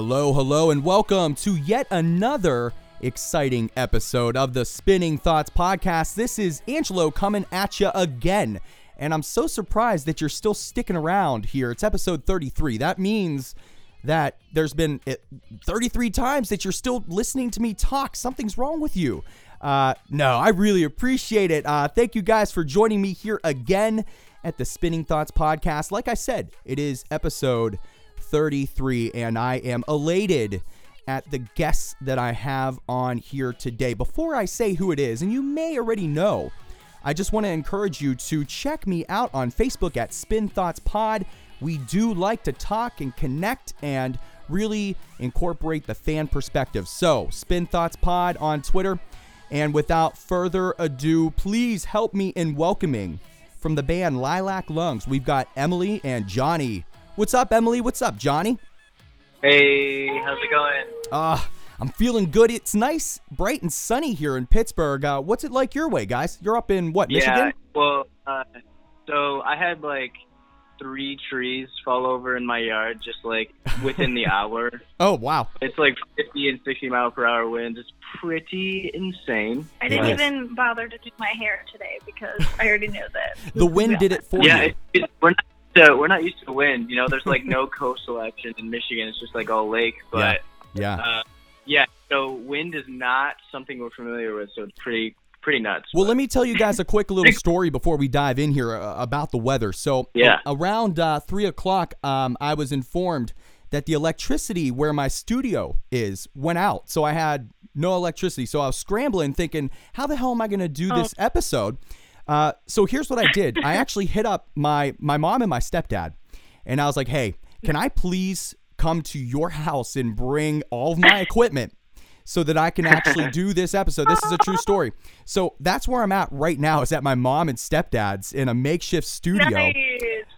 Hello, hello, and welcome to yet another exciting episode of the Spinning Thoughts podcast. This is Angelo coming at you again. And I'm so surprised that you're still sticking around here. It's episode 33. That means that there's been eh, 33 times that you're still listening to me talk. Something's wrong with you. Uh, no, I really appreciate it. Uh, thank you guys for joining me here again at the Spinning Thoughts podcast. Like I said, it is episode 33, and I am elated at the guests that I have on here today. Before I say who it is, and you may already know, I just want to encourage you to check me out on Facebook at Spin Thoughts Pod. We do like to talk and connect and really incorporate the fan perspective. So, Spin Thoughts Pod on Twitter. And without further ado, please help me in welcoming from the band Lilac Lungs. We've got Emily and Johnny. What's up, Emily? What's up, Johnny? Hey, how's it going? Uh, I'm feeling good. It's nice, bright, and sunny here in Pittsburgh. Uh, what's it like your way, guys? You're up in what, Yeah, Michigan? well, uh, so I had like three trees fall over in my yard just like within the hour. Oh, wow. It's like 50 and 60 mile per hour winds. It's pretty insane. I didn't Yes. even bother to do my hair today because I already knew that. The wind did it for Yeah, you. it, it, we're not uh, we're not used to wind. You know, there's like no coastal action in Michigan. It's just like all lake. But Yeah. uh, yeah, so wind is not something we're familiar with. So it's pretty pretty nuts. Well, let me tell you guys a quick little story before we dive in here uh, about the weather. So, Yeah. around uh, three o'clock, um, I was informed that the electricity where my studio is went out. So I had no electricity. So I was scrambling, thinking, "How the hell am I going to do this episode?" Uh, so here's what I did. I actually hit up my my mom and my stepdad, and I was like, "Hey, can I please come to your house and bring all of my equipment?" so that I can actually do this episode. This is a true story. So that's where I'm at right now is at my mom and stepdad's in a makeshift studio. Nice.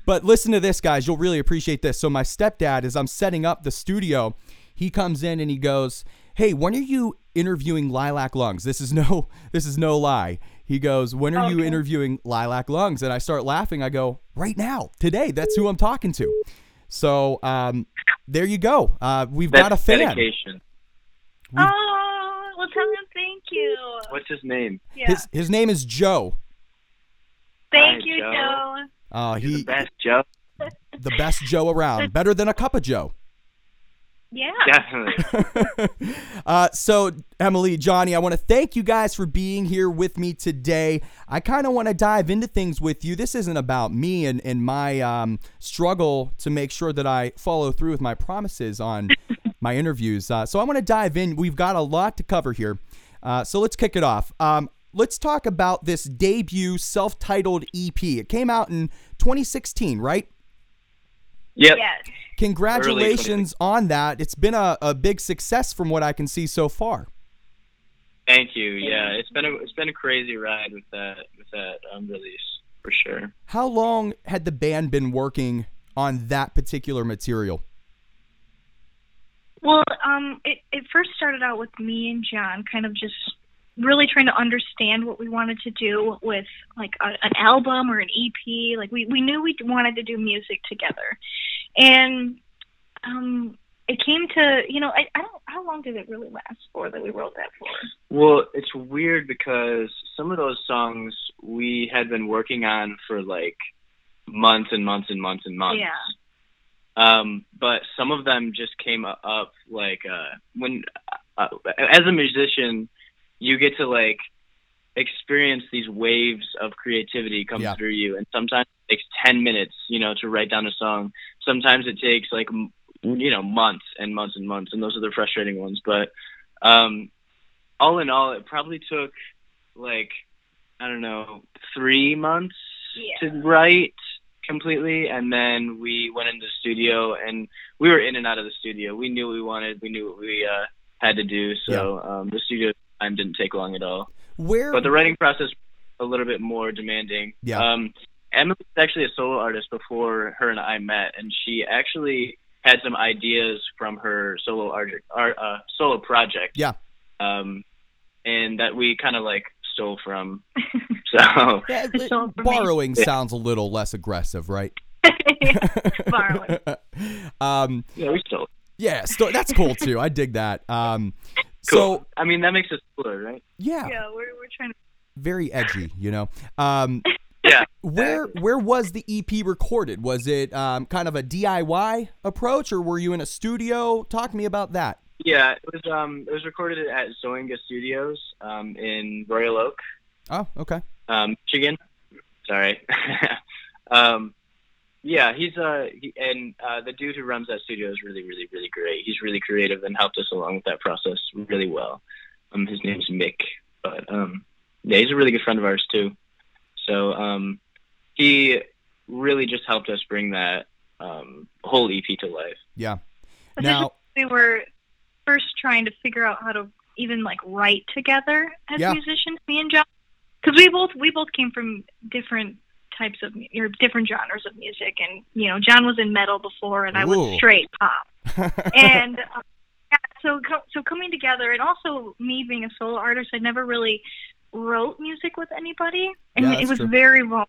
But listen to this, guys. You'll really appreciate this. So my stepdad, as I'm setting up the studio, he comes in and he goes, "Hey, when are you interviewing Lilac Lungs?" This is no, this is no lie. He goes, "When are you interviewing Lilac Lungs?" And I start laughing. I go, "Right now, today. That's who I'm talking to." So um, there you go. Uh, we've That's got a fan. dedication. Oh, well, tell him thank you. What's his name? Yeah. His his name is Joe. thank Hi, you, Joe. Joe. Uh, You're the best, Joe. the best Joe around, better than a cup of Joe. Yeah. Definitely. uh, so Emily, Johnny, I want to thank you guys for being here with me today. I kind of want to dive into things with you. This isn't about me and, and my um, struggle to make sure that I follow through with my promises on my interviews. Uh, so I want to dive in. We've got a lot to cover here. Uh, so let's kick it off. Um, let's talk about this debut self-titled EP. It came out in 2016, right? Yep. Yes. Congratulations on that. It's been a, a big success from what I can see so far. Thank you. Yeah, it's been a it's been a crazy ride with that with that um, release for sure. How long had the band been working on that particular material? Well, um, it, it first started out with me and John kind of just really trying to understand what we wanted to do with like a, an album or an EP. Like we, we knew we wanted to do music together. And um, it came to, you know, I, I don't, how long did it really last for that we wrote that for? Well, it's weird because some of those songs we had been working on for like months and months and months and months. Yeah. Um, but some of them just came up like uh, when, uh, as a musician, you get to like experience these waves of creativity come Yeah. through you, and sometimes it takes ten minutes, you know, to write down a song. Sometimes it takes like you know months and months and months, and those are the frustrating ones. But um, all in all, it probably took like I don't know three months Yeah. to write completely and then we went into the studio and we were in and out of the studio we knew what we wanted we knew what we uh had to do so um the studio time didn't take long at all Where but the writing process a little bit more demanding Yeah. um Emily's actually a solo artist before her and I met and she actually had some ideas from her solo art, art uh solo project Yeah. um and that we kind of like stole from so Yeah, It's it- all me. borrowing sounds a little less aggressive, right? Borrowing. um, yeah we stole Yeah, sto- that's cool too. I dig that. Um, Cool. so I mean, that makes us cooler, right? yeah, Yeah, we're we're trying to. very edgy, you know. Um, Yeah. where where was the EP recorded? Was it um, kind of a DIY approach, or were you in a studio? Talk to me about that. Yeah, it was um it was recorded at Zoinga Studios um in Royal Oak, Oh, okay. um, Michigan. Sorry. um, yeah, he's uh he, and uh, the dude who runs that studio is really really really great. He's really creative and helped us along with that process really well. Um, his name's Mick, but um, yeah, he's a really good friend of ours too. So um, he really just helped us bring that um whole EP to life. Yeah. Now, we were first trying to figure out how to even like write together as Yeah. musicians, me and John, because we both we both came from different types of mu- or different genres of music, and you know, John was in metal before, and I was straight pop, and uh, so so coming together, and also me being a solo artist, I never really wrote music with anybody, and Yeah, it was true. very wrong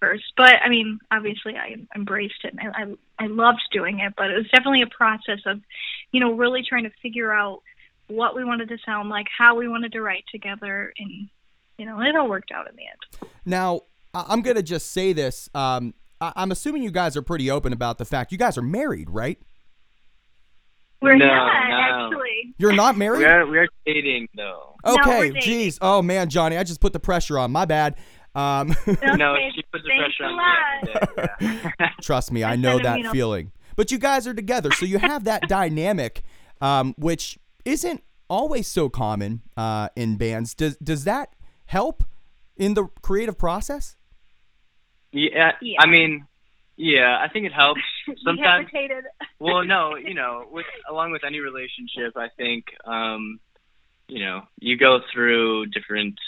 first. But I mean, obviously, I embraced it, and I, I I loved doing it. But it was definitely a process of, you know, really trying to figure out what we wanted to sound like, how we wanted to write together, and you know, it all worked out in the end. now I'm gonna just say this. Um, I'm assuming you guys are pretty open about the fact you guys are married, right? We're No, not no. actually. You're not married. We are we are dating though. No, Okay, we're jeez. Oh man, Johnny, I just put the pressure on. My bad. Um, No, she put the pressure on me. Yeah. trust me, I I know that feeling. But you guys are together, so you have that dynamic, um, which isn't always so common uh, in bands. Does does that help in the creative process? yeah, Yeah. I mean, yeah, I think it helps. We Sometimes, well, no, you know, with along with any relationship, I think, um, you know, you go through different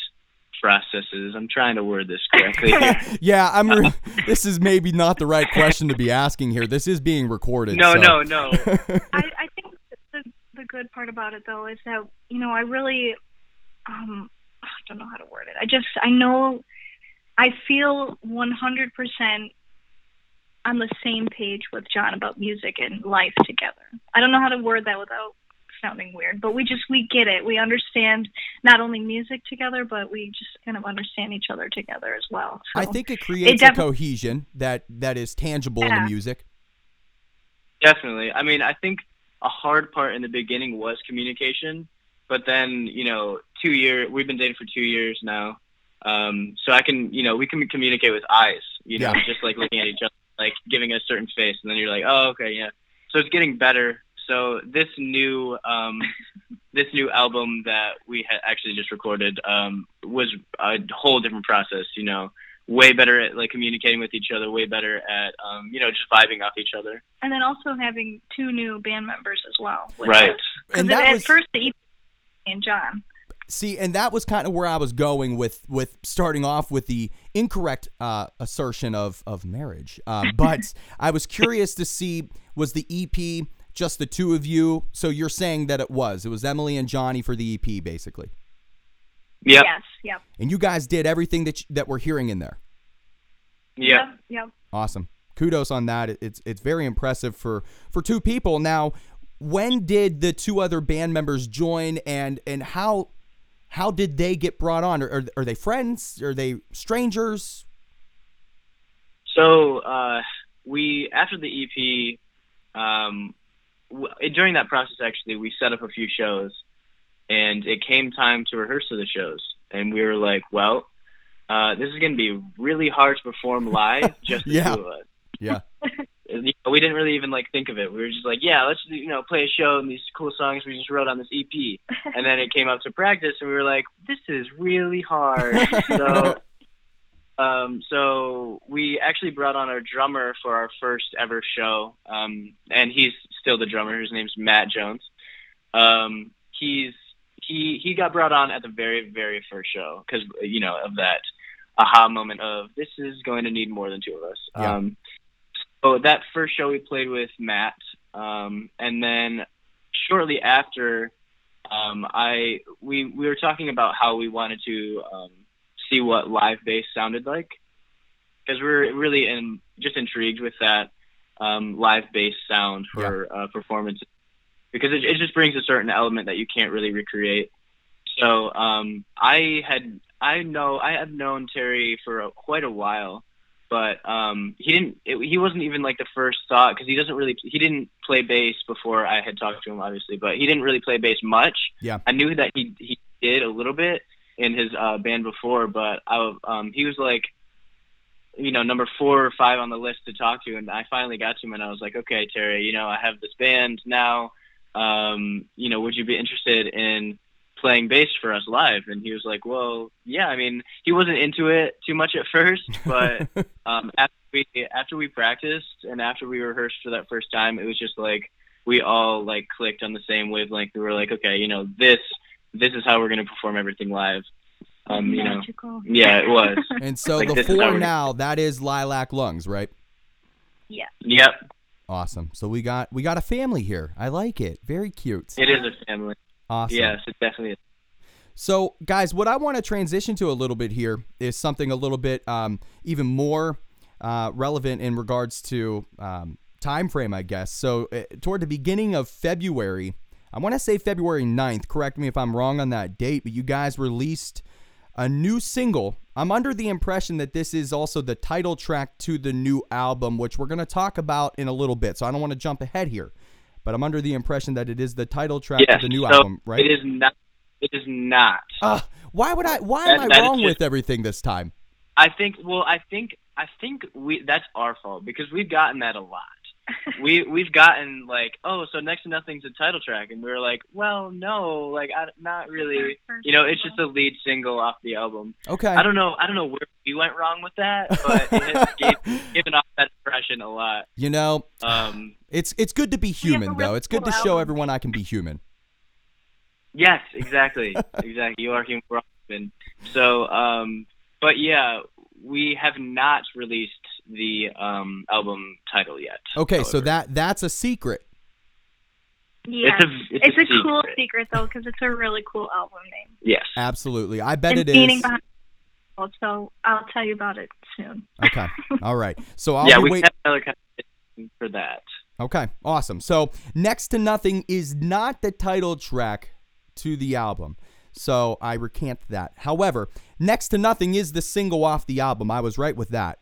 processes. I'm trying to word this correctly. Yeah, I'm. Re- this is maybe not the right question to be asking here. This is being recorded. no, so- no, no. I, I think the the good part about it though is that you know I really um I don't know how to word it. I just I know I feel 100 percent on the same page with John about music and life together. I don't know how to word that without sounding weird, but we just we get it. We understand not only music together, but we just kind of understand each other together as well. So. I think it creates defi- a cohesion that that is tangible in the music. Definitely. I mean, I think a hard part in the beginning was communication, but then, you know, two year we've been dating for two years now. Um, so I can, you know, we can communicate with eyes, you know, Yeah. just like looking at each other, like giving a certain face, and then you're like, oh, okay, yeah. So it's getting better. So this new, um, this new album that we had actually just recorded um, was a whole different process. You know, way better at like communicating with each other, way better at, um, you know, just vibing off each other. and then also having two new band members as well. Right. us. 'Cause And at was first the EP and John. See, and that was kind of where I was going with with starting off with the incorrect uh, assertion of of marriage. Uh, but I was curious to see was the EP just the two of you? So you're saying that it was it was Emily and Johnny for the EP basically, Yep. Yes, yep. and you guys did everything that you, that we're hearing in there. Yep. Yep, yep. Awesome. Kudos on that. It's it's very impressive for for two people. Now, when did the two other band members join and and how how did they get brought on? Are, are, they friends? Are they strangers? So uh, we after the EP, um, w- during that process, actually, we set up a few shows, and it came time to rehearse for the shows, and we were like, well. Uh, this is going to be really hard to perform live, just the Yeah. two of us. Yeah. Know, we didn't really even like think of it. We were just like, yeah, let's you know play a show and these cool songs we just wrote on this EP. And then it came up to practice, and we were like, this is really hard. so, um, so we actually brought on our drummer for our first ever show, um, and he's still the drummer. His name's Matt Jones. Um, he's he he got brought on at the very very first show because you know of that aha moment of this is going to need more than two of us. Yeah. Um, so that first show we played with Matt, um, and then shortly after, um, I we we were talking about how we wanted to um, see what live bass sounded like because we're really in, just intrigued with that um, live bass sound for uh, performance. because it, it just brings a certain element that you can't really recreate. So um, I had I know I had known Terry for a, quite a while, but um, he didn't. It, he wasn't even like the first thought because he doesn't really. He didn't play bass before I had talked to him, obviously, but he didn't really play bass much. Yeah. I knew that he he did a little bit in his uh, band before, but I um, he was like, you know, number four or five on the list to talk to, and I finally got to him, and I was like, okay, Terry, you know, I have this band now. Um, you know, would you be interested in playing bass for us live and he was like well yeah i mean he wasn't into it too much at first but um after we after we practiced and after we rehearsed for that first time it was just like we all like clicked on the same wavelength we were like okay you know this this is how we're going to perform everything live um you know yeah it was And so Like the this is how four now, that is Lilac Lungs, right? Yeah. yep Awesome. So we got we got a family here. I like it. Very cute. it is a family Awesome. yes it definitely is So, guys, what I want to transition to a little bit here is something a little bit um, even more uh, relevant in regards to um, time frame, I guess. So, uh, toward the beginning of February, I want to say February 9th. Correct me if I'm wrong on that date, but you guys released a new single. I'm under the impression that this is also the title track to the new album, which we're going to talk about in a little bit. So, I don't want to jump ahead here, but I'm under the impression that it is the title track yes to the new so album, right? it is not it is not Uh, why would I? Why am I wrong just- with everything this time? I think. Well, I think. I think we. That's our fault because we've gotten that a lot. We we've gotten like, oh, so next to nothing's a title track, and we were like, well, no, like, I, not really. You know, it's just a lead single off the album. Okay. I don't know. I don't know where we went wrong with that, but it has gave, given off that impression a lot. you know, Um, it's it's good to be human, though. really It's good to show album. everyone I can be human. Yes, exactly, exactly. You are human. So, um, but yeah, we have not released the um, album title yet. Okay, so that that's a secret. Yeah. It's a it's, It's a cool secret. secret though, because it's a really cool album name. Yes. Absolutely, I bet and it meaning is. behind so I'll tell you about it soon. Okay, all right. So I'll yeah, we wait- have another competition for that. Okay, awesome. So next to nothing is not the title track to the album. So I recant that. However, next to nothing is the single off the album. I was right with that.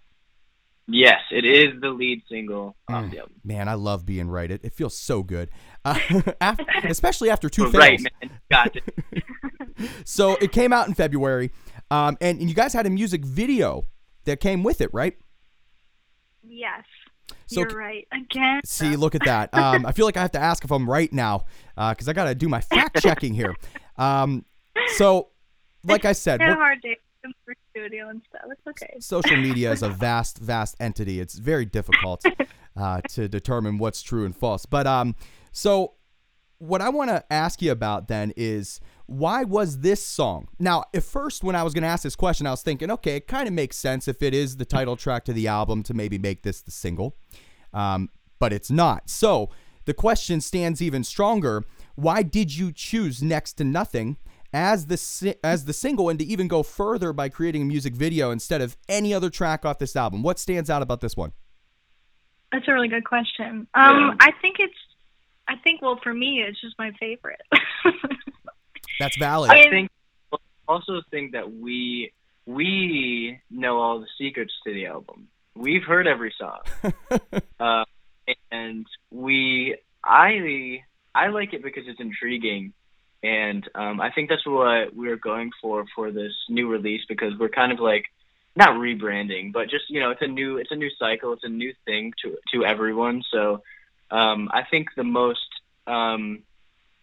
Yes, it is the lead single off Mm. the album. Man, I love being right. It, it feels so good, uh, after, especially after two But right, man. Got it. So it came out in February, um, and, and you guys had a music video that came with it, right? Yes. So You're right again. See, look at that. Um, I feel like I have to ask if I'm right now because I got to do my fact checking here. Um, so, like I said, It's hard days for studio and stuff. It's okay. social media is a vast, vast entity. It's very difficult uh, to determine what's true and false. But um, so what I want to ask you about then is why was this song? Now, at first, when I was going to ask this question, I was thinking, okay, it kind of makes sense if it is the title track to the album to maybe make this the single, um, but it's not. So the question stands even stronger. Why did you choose Next to Nothing? As the si- as the single, and to even go further by creating a music video instead of any other track off this album, what stands out about this one? That's a really good question. Um, Yeah. I think it's. I think well for me it's just my favorite. That's valid. I think also think that we we know all the secrets to the album. We've heard every song, uh, and we I I like it because it's intriguing, and um, I think that's what we're going for for this new release because we're kind of like not rebranding, but just you know it's a new it's a new cycle, it's a new thing to to everyone. So um, I think the most um,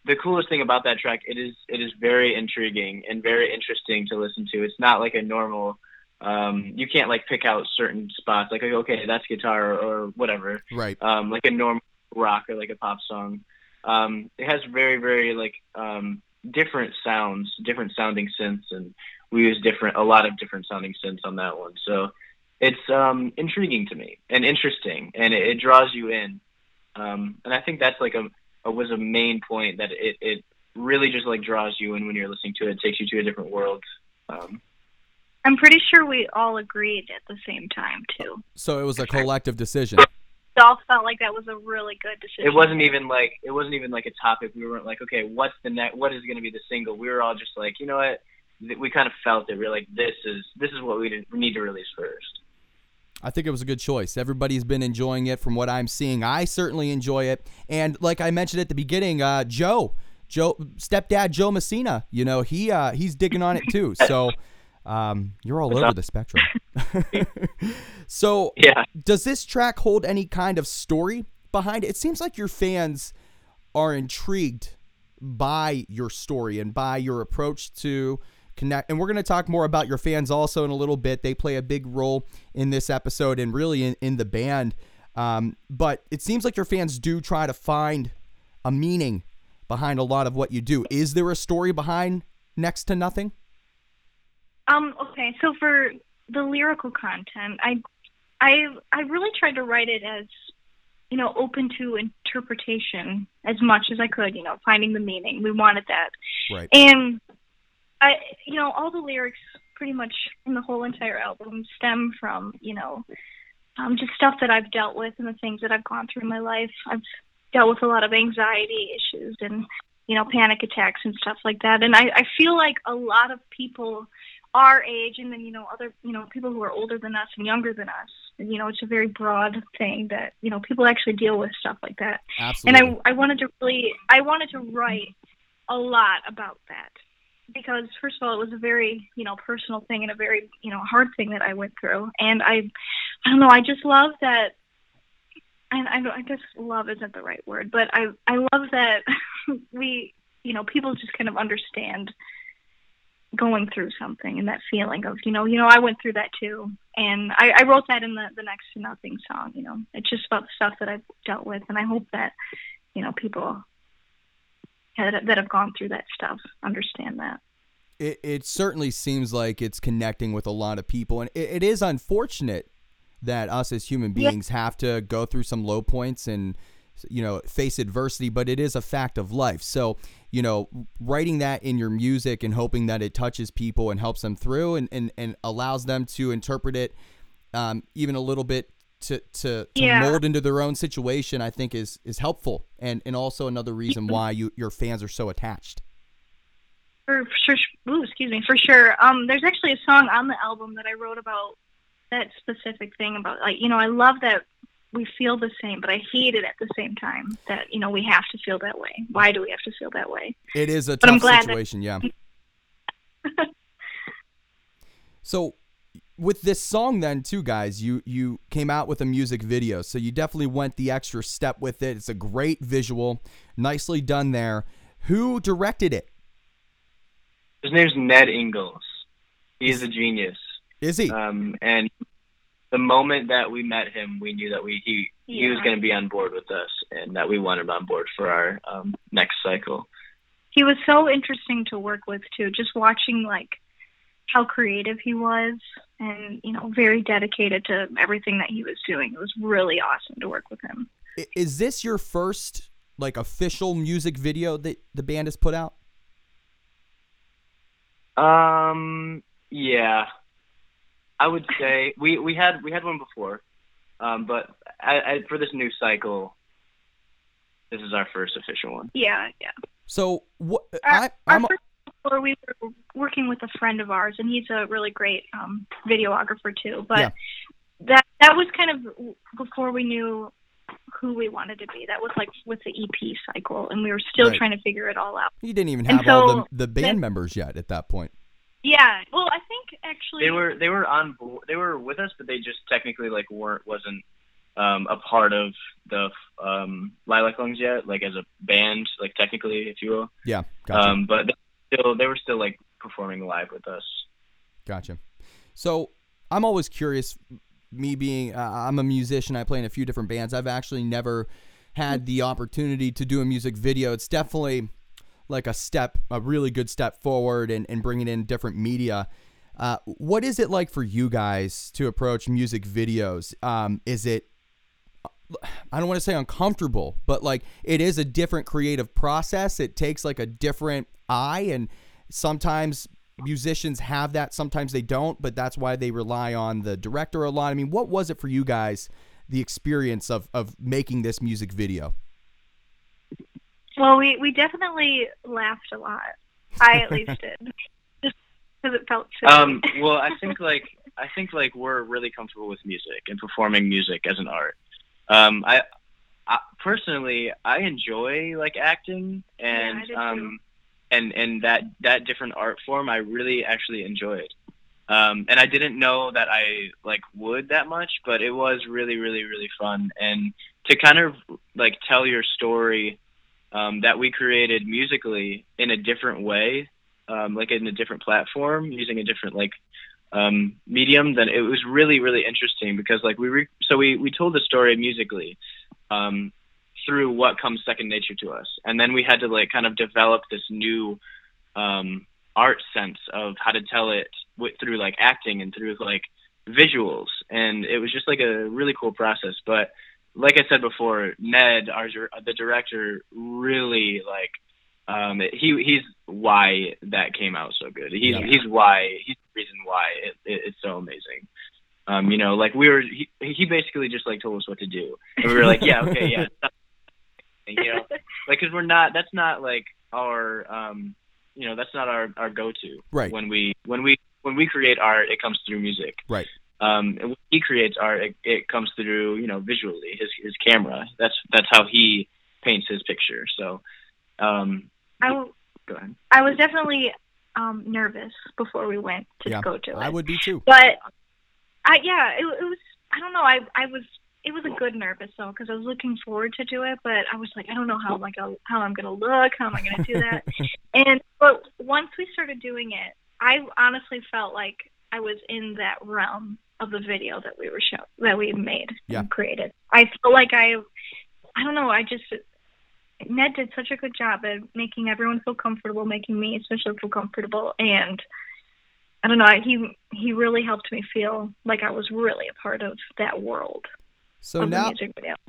the coolest thing about that track it is it is very intriguing and very interesting to listen to. It's not like a normal um you can't like pick out certain spots like okay that's guitar or whatever right. um like a normal rock or like a pop song um it has very very like um different sounds different sounding synths and we use different a lot of different sounding synths on that one. So it's um intriguing to me and interesting and it, it draws you in. Um and i think that's like a, a was a main point that it it really just like draws you in when you're listening to it, it takes you to a different world. Um I'm pretty sure we all agreed at the same time too. So it was a collective decision. All felt like that was a really good decision. It wasn't even like it wasn't even like a topic. We weren't like, okay, what's the next? What is going to be the single? We were all just like, you know what? We kind of felt it. We are like, this is this is what we, did, we need to release first. I think it was a good choice. Everybody's been enjoying it from what I'm seeing. I certainly enjoy it. And like I mentioned at the beginning, uh, Joe, Joe, stepdad Joe Messina, you know, he uh, he's digging on it too. So um, you're all What's over up? the spectrum. so yeah. does this track hold any kind of story behind it? It seems like your fans are intrigued by your story and by your approach to connect. And we're going to talk more about your fans also in a little bit. They play a big role in this episode and really in, in the band. Um, but it seems like your fans do try to find a meaning behind a lot of what you do. Is there a story behind Next to Nothing? Um, okay, so for the lyrical content, I I I really tried to write it as you know open to interpretation as much as I could. You know, finding the meaning. We wanted that, right? And I, you know, all the lyrics pretty much in the whole entire album stem from you know um, just stuff that I've dealt with and the things that I've gone through in my life. I've dealt with a lot of anxiety issues and you know panic attacks and stuff like that. And I, I feel like a lot of people our age and then you know other you know people who are older than us and younger than us you know it's a very broad thing that you know people actually deal with stuff like that Absolutely. and i i wanted to really i wanted to write a lot about that because first of all, it was a very you know personal thing and a very you know hard thing that I went through, and I I don't know I just love that. And I, I guess love isn't the right word, but I I love that we you know people just kind of understand going through something and that feeling of you know you know I went through that too and I, I wrote that in the the next to nothing song you know it's just about the stuff that I've dealt with and I hope that you know people that, that have gone through that stuff understand that. It, it certainly seems like it's connecting with a lot of people, and it, it is unfortunate that us as human beings yeah. have to go through some low points and you know face adversity but it is a fact of life so you know writing that in your music and hoping that it touches people and helps them through and and, and allows them to interpret it um, even a little bit to to, to yeah. mold into their own situation, I think is is helpful, and and also another reason why you your fans are so attached. For sure, ooh, excuse me, for sure. Um, there's actually a song on the album that I wrote about that specific thing about like you know I love that we feel the same, but I hate it at the same time that you know we have to feel that way. Why do we have to feel that way? It is a but tough situation, that- yeah. so with this song then too guys you you came out with a music video so you definitely went the extra step with it. It's a great visual. Nicely done there. Who directed it? His name's ned ingalls he is a genius. Is he? Um and the moment that we met him we knew that we he yeah. he was going to be on board with us and that we wanted him on board for our um next cycle. He was so interesting to work with too just watching like how creative he was and you know very dedicated to everything that he was doing. It was really awesome to work with him. Is this your first like official music video that the band has put out? Um yeah i would say we we had we had one before um but I, I, for this new cycle this is our first official one yeah yeah so what our, I, I'm, our first before we were working with a friend of ours, and he's a really great um, videographer too. But yeah. that that was kind of before we knew who we wanted to be. That was like with the EP cycle, and we were still right. trying to figure it all out. You didn't even have so, all the, the band then, members yet at that point. Yeah, well, I think actually they were they were on board. They were with us, but they just technically like weren't wasn't um, a part of the um, Lilac Lungs yet, like as a band, like technically, if you will. Yeah, gotcha. Um, but still they were still like performing live with us. Gotcha. So I'm always curious. Me being, uh, I'm a musician. I play in a few different bands. I've actually never had the opportunity to do a music video. It's definitely like a step, a really good step forward, and, and bringing in different media. Uh, what is it like for you guys to approach music videos? Um, is it I don't want to say uncomfortable, but like it is a different creative process. It takes like a different eye and sometimes musicians have that sometimes they don't but that's why they rely on the director a lot i mean what was it for you guys the experience of of making this music video? Well, we we definitely laughed a lot. I at least did, just because it felt silly. Um, well, I think like I think like we're really comfortable with music and performing music as an art. Um, I, I personally I enjoy like acting and I do too. um, and and that that different art form I really actually enjoyed. Um, and I didn't know that I like would that much, but it was really really really fun and to kind of like tell your story um, that we created musically in a different way um, like in a different platform using a different like um, medium, then it was really really interesting because like we re- so we we told the story musically um, through what comes second nature to us, and then we had to like kind of develop this new um, art sense of how to tell it with, through like acting and through like visuals, and it was just like a really cool process, but. Like I said before, Ned, our the director, really like um, he he's why that came out so good. He's Yeah. he's why he's the reason why it, it, it's so amazing. Um, you know, like we were he, he basically just like told us what to do, and we were like, yeah, okay, yeah, you know, like because we're not that's not like our um, you know that's not our our go to Right. when we when we when we create art it comes through music Right. Um, and when he creates art, it, it comes through you know visually his his camera. That's that's how he paints his picture. So, um, I, w- go ahead. I was definitely um, nervous before we went to Yeah, go to it. I would be too. but I yeah, it, it was. I don't know. I I was. It was a good nervous though because I was looking forward to do it, but I was like, I don't know how like I'll- how I'm gonna look, how am I gonna do that? and but once we started doing it, I honestly felt like I was in that realm of the video that we were show that we made Yeah. and created. I feel like I, I don't know. I just Ned did such a good job at making everyone feel comfortable, making me especially feel comfortable, and I don't know. He he really helped me feel like I was really a part of that world So now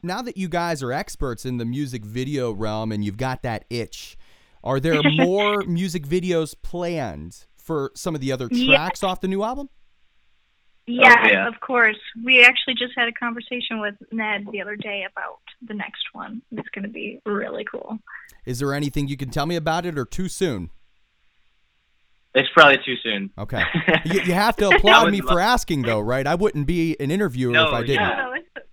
now that you guys are experts in the music video realm and you've got that itch, are there more music videos planned for some of the other Yeah. tracks off the new album? Yeah, yeah. of course. We actually just had a conversation with Ned the other day about the next one. It's going to be really cool. Is there anything you can tell me about it or too soon? It's probably too soon. Okay. you, you have to applaud me for asking though, right? I wouldn't be an interviewer No, if I didn't. Yeah. No, it's-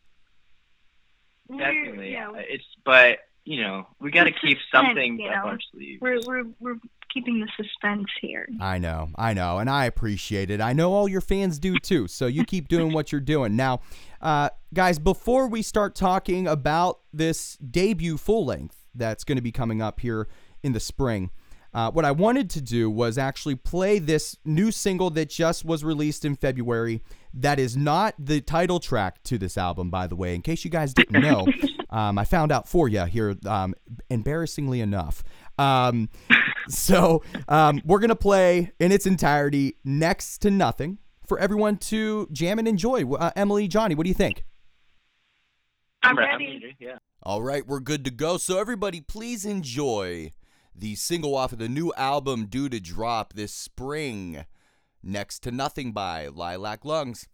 Definitely. Yeah, It's but you know we got to keep something you up our sleeve. we're we're we're keeping the suspense here. I know, I know, and I appreciate it. I know all your fans do too. So you keep doing what you're doing. Now, uh, guys, before we start talking about this debut full length that's going to be coming up here in the spring, uh, what I wanted to do was actually play this new single that just was released in February. That is not the title track to this album, by the way. In case you guys didn't know, um, I found out for you here, um, embarrassingly enough. Um, so um, we're gonna play in its entirety, next to nothing, for everyone to jam and enjoy. Uh, Emily, Johnny, what do you think? I'm re- ready. Yeah. All right, we're good to go. So everybody, please enjoy the single off of the new album due to drop this spring, "Next to Nothing" by Lilac Lungs.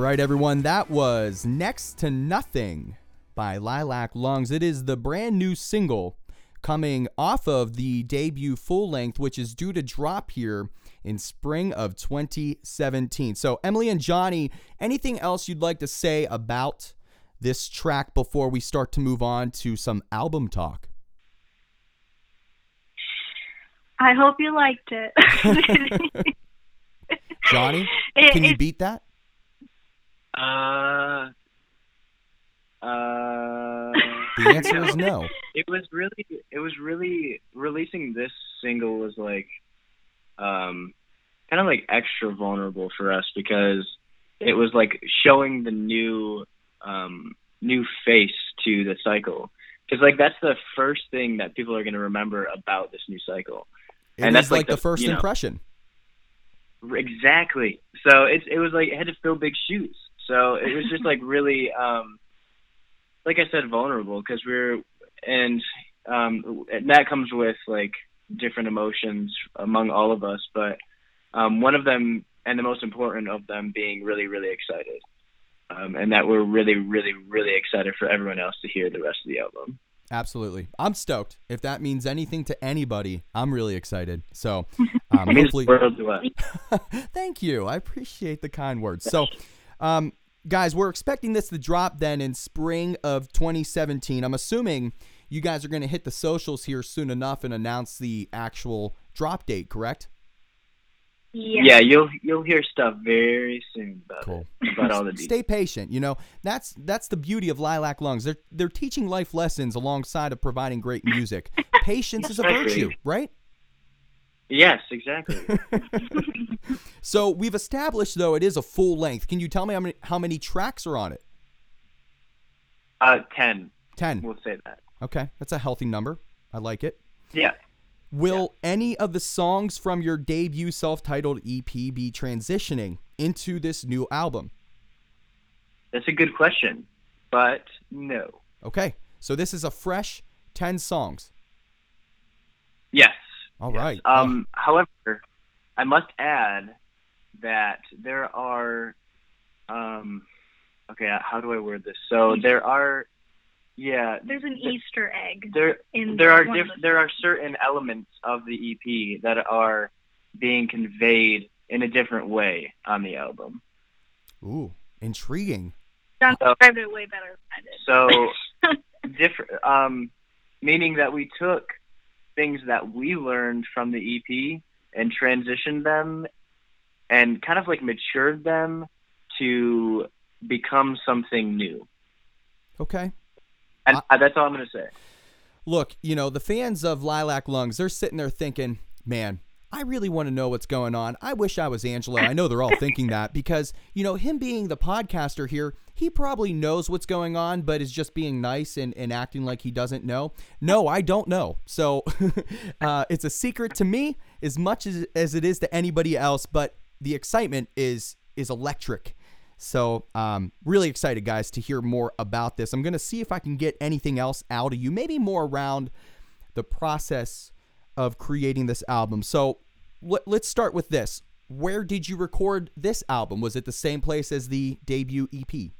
Right, everyone, that was Next to Nothing by Lilac Lungs. It is the brand new single coming off of the debut full length, which is due to drop here in spring of 2017. So, Emily and Johnny, anything else you'd like to say about this track before we start to move on to some album talk? I hope you liked it. Johnny, It- can you beat that? Uh, uh, The answer is no. it was really it was really releasing this single was like um kind of like extra vulnerable for us because it was like showing the new um new face to the cycle because like that's the first thing that people are going to remember about this new cycle It And that's like like the the- first you know. impression. exactly so it's it was like it had to fill big shoes so it was just like really um like i said vulnerable because we're and um and that comes with like different emotions among all of us but um one of them and the most important of them being really really excited um and that we're really really really excited for everyone else to hear the rest of the album Absolutely. I'm stoked. If that means anything to anybody, I'm really excited. So, um, hopefully, the world to us. thank you. I appreciate the kind words. So, um, guys, we're expecting this to drop then in spring of 2017. I'm assuming you guys are going to hit the socials here soon enough and announce the actual drop date, correct? yeah. yeah you'll you'll hear stuff very soon about Cool. it about all the details Stay patient. You know, that's that's the beauty of Lilac Lungs. They're they're teaching life lessons alongside of providing great music. Patience is a virtue, right? Yes exactly So we've established though it is a full length. Can you tell me how many how many tracks are on it? uh 10 Ten. we'll say that Okay, that's a healthy number. I like it. yeah Will any of the songs from your debut self-titled EP be transitioning into this new album? That's a good question, but no. Okay, so this is a fresh ten songs. Yes. All right. Um, however, I must add that there are. Um, okay, how do I word this? So there are. Yeah, There's an Easter egg there in there are one diff- the- there are certain elements of the EP that are being conveyed in a different way on the album. Ooh, intriguing. John So- described it way better than I did. So different, um, meaning that we took things that we learned from the EP and transitioned them, and kind of like matured them to become something new. Okay. And I- that's all I'm gonna say. Look, you know, the fans of Lilac Lungs, they're sitting there thinking, man, I really want to know what's going on. I wish I was Angelo. I know they're all thinking that because, you know, him being the podcaster here, he probably knows what's going on, but is just being nice and, and acting like he doesn't know. No, I don't know. So uh, it's a secret to me as much as, as it is to anybody else, but the excitement is is electric. So, um, really excited, guys, to hear more about this. I'm going to see if I can get anything else out of you, maybe more around the process of creating this album. So, let, let's start with this. Where did you record this album? Was it the same place as the debut EP?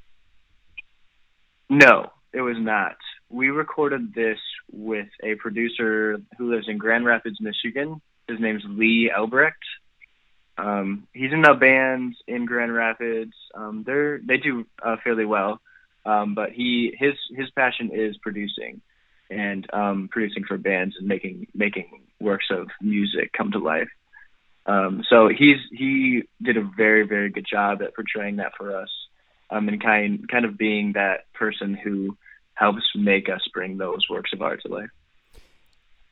No, it was not. We recorded this with a producer who lives in Grand Rapids, Michigan. His name's Lee Elbrecht. Um, he's in a band in Grand Rapids. Um, they're they do uh, fairly well, um, but he his his passion is producing, and um, producing for bands and making making works of music come to life. Um, so he's he did a very very good job at portraying that for us um, and kind kind of being that person who helps make us bring those works of art to life.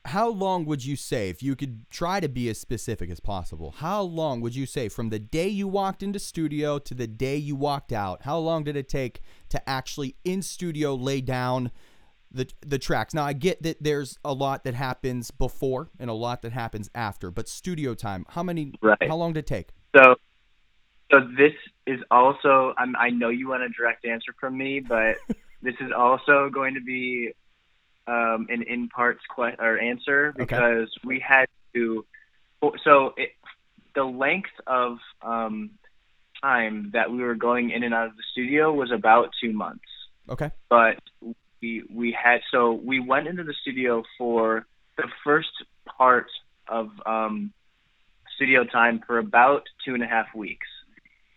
How long would you say, if you could try to be as specific as possible, how long would you say from the day you walked into studio to the day you walked out? How long did it take to actually in studio lay down the the tracks? Now I get that there's a lot that happens before and a lot that happens after, but studio time, how many Right. how long did it take? So, so this is also. I'm, I know you want a direct answer from me, but this is also going to be um, an in parts que- or answer Okay. because we had to. So it, the length of um, time that we were going in and out of the studio was about two months. Okay. But we we had so we went into the studio for the first part of um, studio time for about two and a half weeks,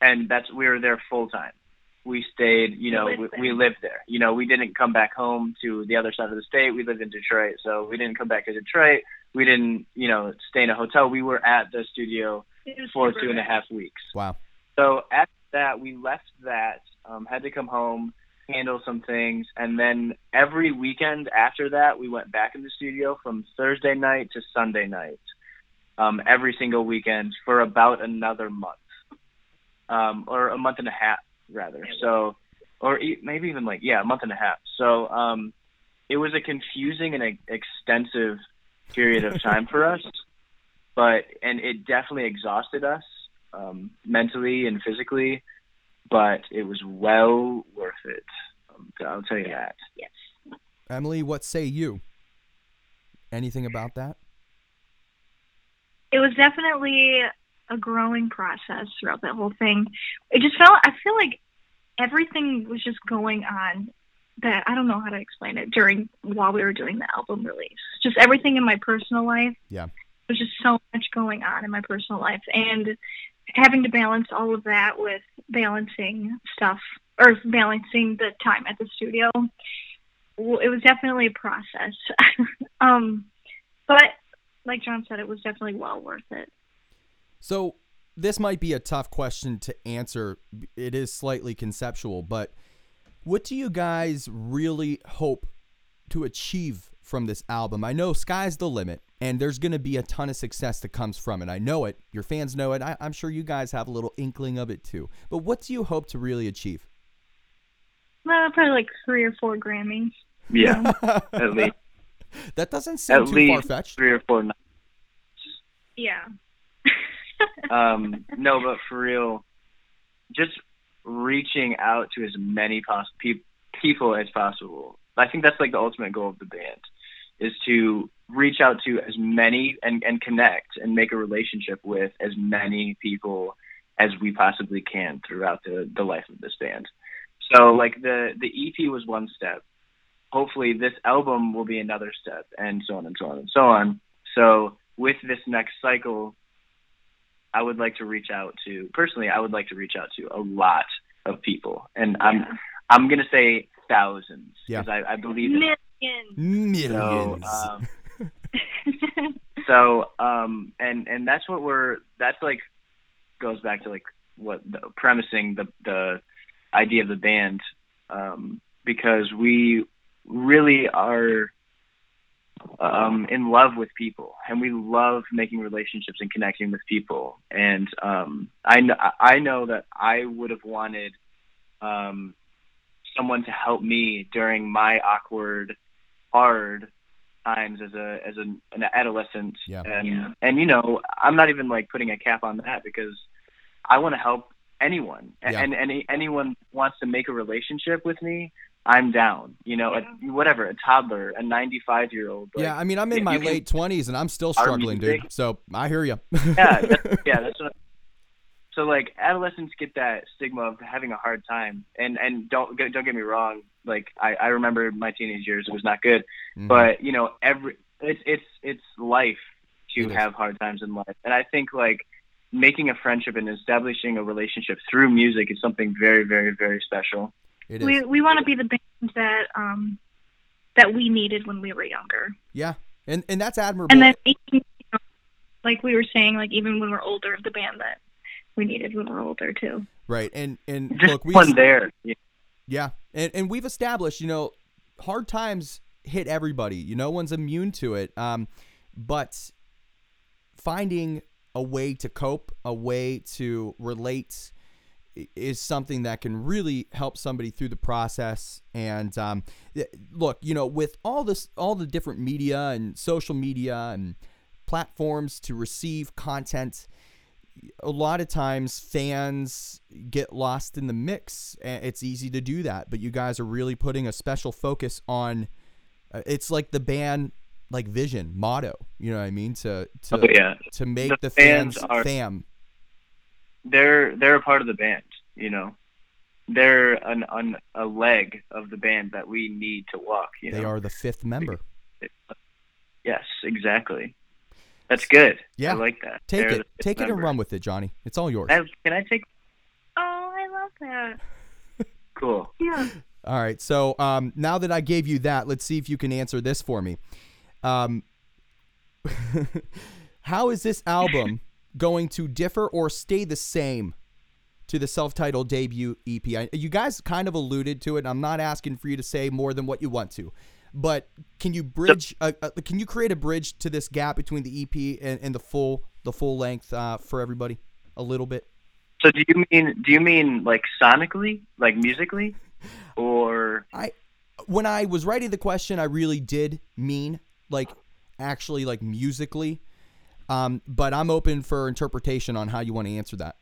and that's we were there full time. We stayed, you know, lived we, we lived there. You know, we didn't come back home to the other side of the state. We lived in Detroit, so we didn't come back to Detroit. We didn't, you know, stay in a hotel. We were at the studio for super two and a rad. half weeks. Wow. So after that, we left that, um, had to come home, handle some things, and then every weekend after that, we went back in the studio from Thursday night to Sunday night, um, every single weekend for about another month, um, or a month and a half rather. So, or maybe even like yeah, a month and a half. So um, it was a confusing and a, extensive period of time for us, but and it definitely exhausted us um, mentally and physically, but it was well worth it. Um, I'll tell you that. Yes. Emily, what say you? Anything about that? it was definitely a growing process throughout that whole thing. It just felt I feel like everything was just going on that I don't know how to explain it during while we were doing the album release. Just everything in my personal life. Yeah. There's just so much going on in my personal life and having to balance all of that with balancing stuff or balancing the time at the studio. It was definitely a process. um but like John said, it was definitely well worth it. So this might be a tough question to answer. It is slightly conceptual, but what do you guys really hope to achieve from this album? I know sky's the limit, and there's going to be a ton of success that comes from it. I know it. Your fans know it. I, I'm sure you guys have a little inkling of it too. But what do you hope to really achieve? Well, probably like three or four Grammys. Yeah, at least that doesn't sound at too far fetched. three or four. nights. Yeah. um, no, but for real, just reaching out to as many pos- pe- people as possible. I think that's like the ultimate goal of the band is to reach out to as many and, and connect and make a relationship with as many people as we possibly can throughout the, the life of this band. So like the, the EP was one step. Hopefully this album will be another step and so on and so on and so on. So with this next cycle, I would like to reach out to personally. I would like to reach out to a lot of people, and I'm Yeah. I'm gonna say thousands Yeah. because I, I believe. Millions. So, um, so um, and and that's what we're that's like goes back to like what the premising the the idea of the band um, because we really are um, in love with people, and we love making relationships and connecting with people. And um, I know I know that I would have wanted um, someone to help me during my awkward, hard times as a as an, an adolescent. Yeah. And Yeah. and you know I'm not even like putting a cap on that because I want to help anyone, Yeah. and any anyone wants to make a relationship with me. I'm down. You know, a, whatever, a toddler, a 95 year old. yeah, I mean, I'm in my you can- late 20s and I'm still struggling, dude. So I hear you. yeah, that's, yeah, that's what. So like adolescents get that stigma of having a hard time, and and don't get- don't get me wrong. Like I I remember my teenage years, it was not good, Mhm. but you know every it's it's it's life to It is. have hard times in life, and I think like making a friendship and establishing a relationship through music is something very very very special. it is. we we want to be the band that um that we needed when we were younger. yeah, and and that's admirable. And then you know, like we were saying, like even when we're older, the band that we needed when we're older too. right, and and Just look, we one there. Yeah. Yeah, and and we've established, you know, hard times hit everybody. You know, no one's immune to it. Um, but finding a way to cope, a way to relate, is something that can really help somebody through the process. And um, look, you know, with all this, all the different media and social media and platforms to receive content a lot of times fans get lost in the mix and it's easy to do that but you guys are really putting a special focus on uh, it's like the band like vision motto you know what i mean to to Oh, yeah. to make The the, fans fans, are- fam they're they're a part of the band. You know, they're an, an a leg of the band that we need to walk. You They know, are the fifth member. yes, exactly. That's good. Yeah. I like that. Take They're it, the fifth take it and run with it, Johnny. It's all yours. I have- can I take? Oh, I love that. Cool. Yeah. All right. So um, now that I gave you that, let's see if you can answer this for me. Um, how is this album going to differ or stay the same to the self-titled debut EP? I, you guys kind of alluded to it. and I'm not asking for you to say more than what you want to, but can you bridge? Uh, uh, can you create a bridge to this gap between the EP and, and the full the full length uh, for everybody a little bit? So do you mean do you mean like sonically, like musically, or I when I was writing the question, I really did mean like actually like musically. Um, but I'm open for interpretation on how you want to answer that.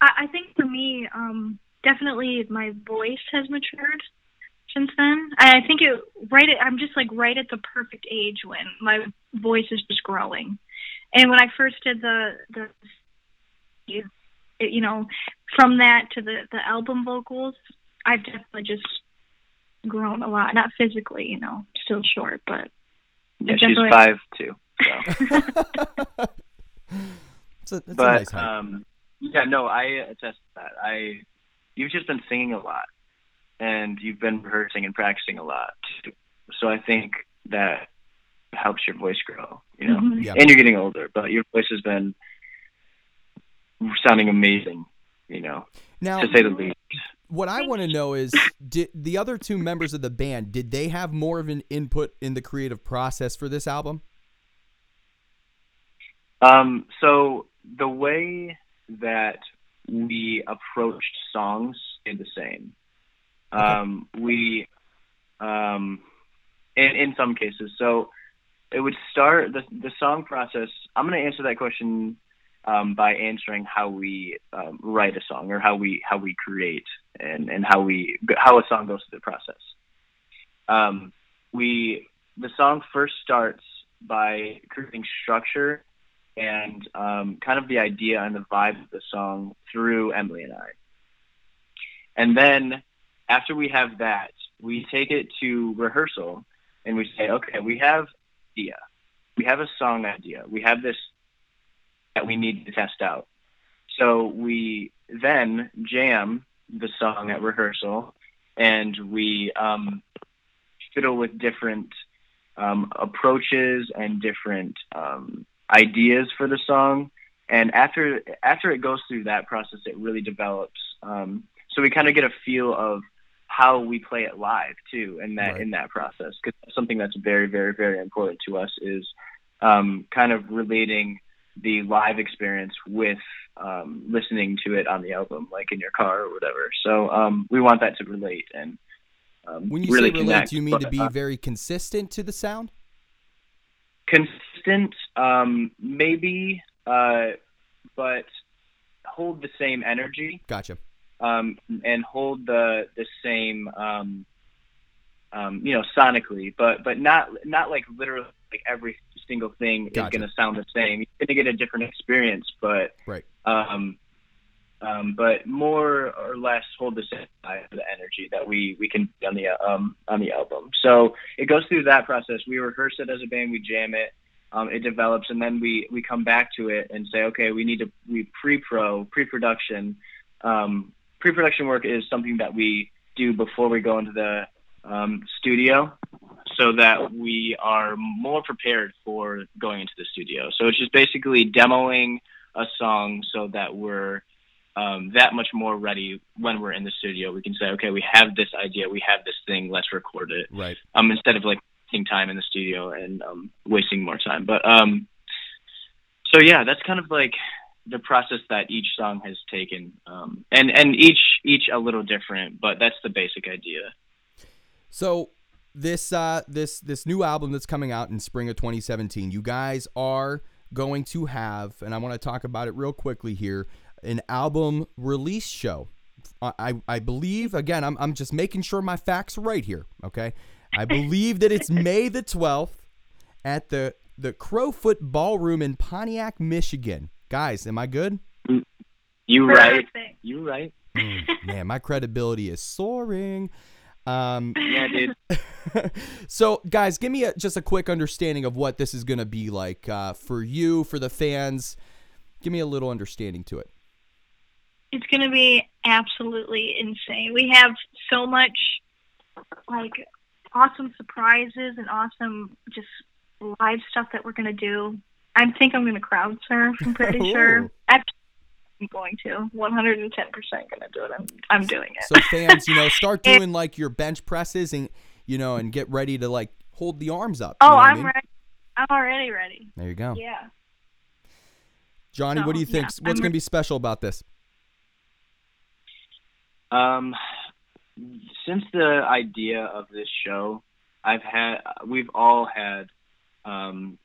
I, I think for me, um, definitely my voice has matured since then. I I think it right. At, I'm just like right at the perfect age when my voice is just growing. And when I first did the the, you, you know, from that to the the album vocals, I've definitely just grown a lot. Not physically, you know, still short, but yeah, she's five two. So. It's a, it's a but nice um, yeah, no, I attest to that. I you've just been singing a lot, and you've been rehearsing and practicing a lot. So I think that helps your voice grow. You know, Mhm. Yeah. and you're getting older, but your voice has been sounding amazing. You know, now, to say the least. what I want to know is, did the other two members of the band did they have more of an input in the creative process for this album? Um, so the way that we approached songs stayed the same. Um, we, um, in, in some cases, so it would start the the song process. I'm going to answer that question um, by answering how we um, write a song or how we how we create and and how we how a song goes through the process. Um, we the song first starts by creating structure and um, kind of the idea and the vibe of the song through Emily and I. And then after we have that, we take it to rehearsal and we say, okay, we have idea, we have a song idea, we have this that we need to test out. So we then jam the song at rehearsal, and we um, fiddle with different um, approaches and different um, ideas for the song. And after after it goes through that process, it really develops. Um, so we kind of get a feel of how we play it live too, in that Right. in that process. Because something that's very very very important to us is um, kind of relating the live experience with um, listening to it on the album, like in your car or whatever. So um, we want that to relate and um, When you really say relate, connect. do you mean to be uh, very consistent to the sound? consistent, um, maybe, uh, but hold the same energy Gotcha. Um, and hold the the same, um, um, you know, sonically, but but not not like literally like every single thing Gotcha. is going to sound the same. You're going to get a different experience, but Right. um, um, but more or less hold the same the energy that we we can on the um on the album. So it goes through that process. We rehearse it as a band, we jam it, um, it develops, and then we we come back to it and say, okay, we need to we pre-pro pre-production. Um, pre-production work is something that we do before we go into the um, studio, so that we are more prepared for going into the studio. So it's just basically demoing a song so that we're um, that much more ready when we're in the studio. We can say, okay, we have this idea, we have this thing, let's record it. Right. Um, instead of like wasting time in the studio and um, wasting more time. But um, so yeah, that's kind of like the process that each song has taken, um, and and each each a little different, but that's the basic idea. So this uh this this new album that's coming out in spring of 2017, you guys are going to have, and I want to talk about it real quickly here, an album release show. I I, believe again, I'm I'm just making sure my facts are right here. Okay, I believe that it's May the 12th at the the Crofoot Ballroom in Pontiac, Michigan. Guys, am I good? You right. You right. Mm, man, my credibility is soaring. Um, Yeah, dude. so, guys, give me a, just a quick understanding of what this is going to be like uh, for you, for the fans. Give me a little understanding to it. It's going to be absolutely insane. We have so much, like, awesome surprises and awesome just live stuff that we're going to do. I think I'm going to crowd surf. I'm pretty Ooh. sure. I'm going to. 110% going to do it. I'm, I'm doing it. So, fans, you know, start doing like your bench presses and you know, and get ready to like hold the arms up. you oh, know what I I'm mean? ready. I'm already ready. There you go, Yeah. Johnny. what do you think? yeah, What's going to be special about this? Um, since the idea of this show, I've had, we've all had, um,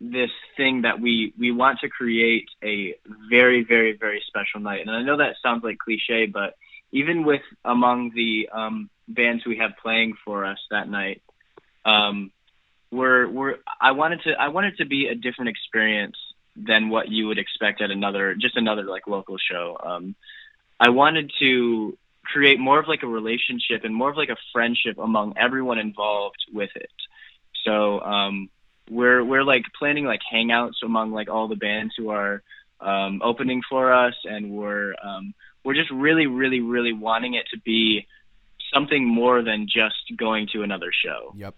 this thing that we we want to create a very very very special night, and I know that sounds like cliche, but even with among the um, bands we have playing for us that night, um, we're we're I wanted to I wanted to be a different experience than what you would expect at another just another like local show. Um, I wanted to create more of like a relationship and more of like a friendship among everyone involved with it. So um, we're we're like planning like hangouts among like all the bands who are um, opening for us, and we're um, we're just really really really wanting it to be something more than just going to another show. Yep.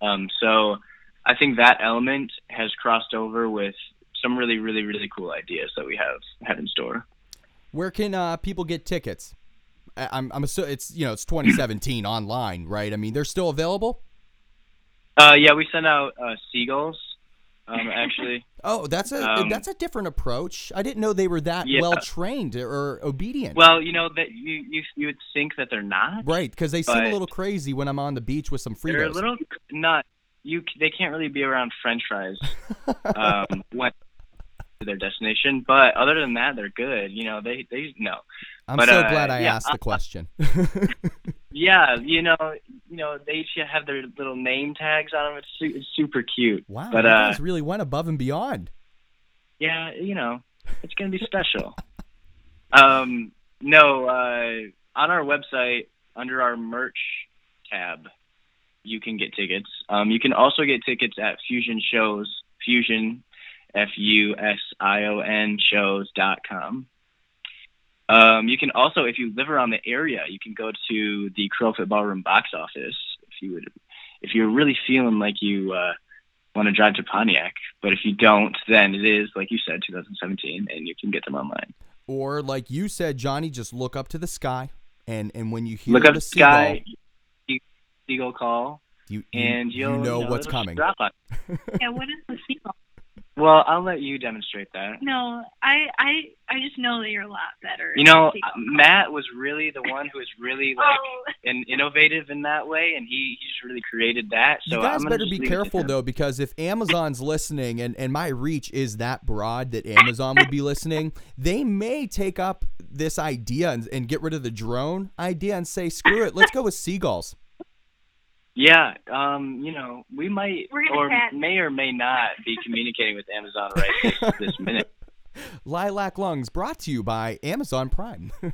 Um, so I think that element has crossed over with some really really really cool ideas that we have had in store. Where can uh, people get tickets? I- I'm I'm assu- it's you know it's 2017 online, right? I mean, they're still available. Uh, yeah, we sent out uh, seagulls. Um, actually, Oh, that's a Um, that's a different approach. I didn't know they were that Yeah. well trained or obedient. well, you know that you you you would think that they're not. right, because they seem a little crazy when I'm on the beach with some They're a little not. You they can't really be around French fries um, when to their destination. But other than that, they're good. You know, they they no. I'm but, so uh, glad I yeah, asked the question. Yeah, you know, you know they each have their little name tags on them. It's, su- it's super cute. wow, but you uh, guys really went above and beyond. yeah, you know, it's gonna be special. um, no, uh, on our website under our merch tab, you can get tickets. Um, you can also get tickets at Fusion Shows, Fusion, F U S I O N shows dot com. Um, you can also, if you live around the area, you can go to the Crofoot Ballroom box office if you would, if you're really feeling like you uh, want to drive to Pontiac. But if you don't, then it is like you said, 2017, and you can get them online. Or like you said, Johnny, just look up to the sky, and and when you hear Look up the the sky, seagull, seagull call, you, you, and you you'll know what's coming. Drop on. Yeah, what is the sequel? Well, I'll let you demonstrate that. No, I, I, I just know that you're a lot better. You know. Matt was really the one who was really like Oh, and innovative in that way, and he, he just really created that. So you guys I'm better be leave it to careful though, because if Amazon's listening and, and my reach is that broad that Amazon would be listening, they may take up this idea and, and get rid of the drone idea and say, screw it, let's go with seagulls. Yeah, um, you know, we might or catch- may or may not be communicating with Amazon right this, this minute. Lilac Lungs brought to you by Amazon Prime.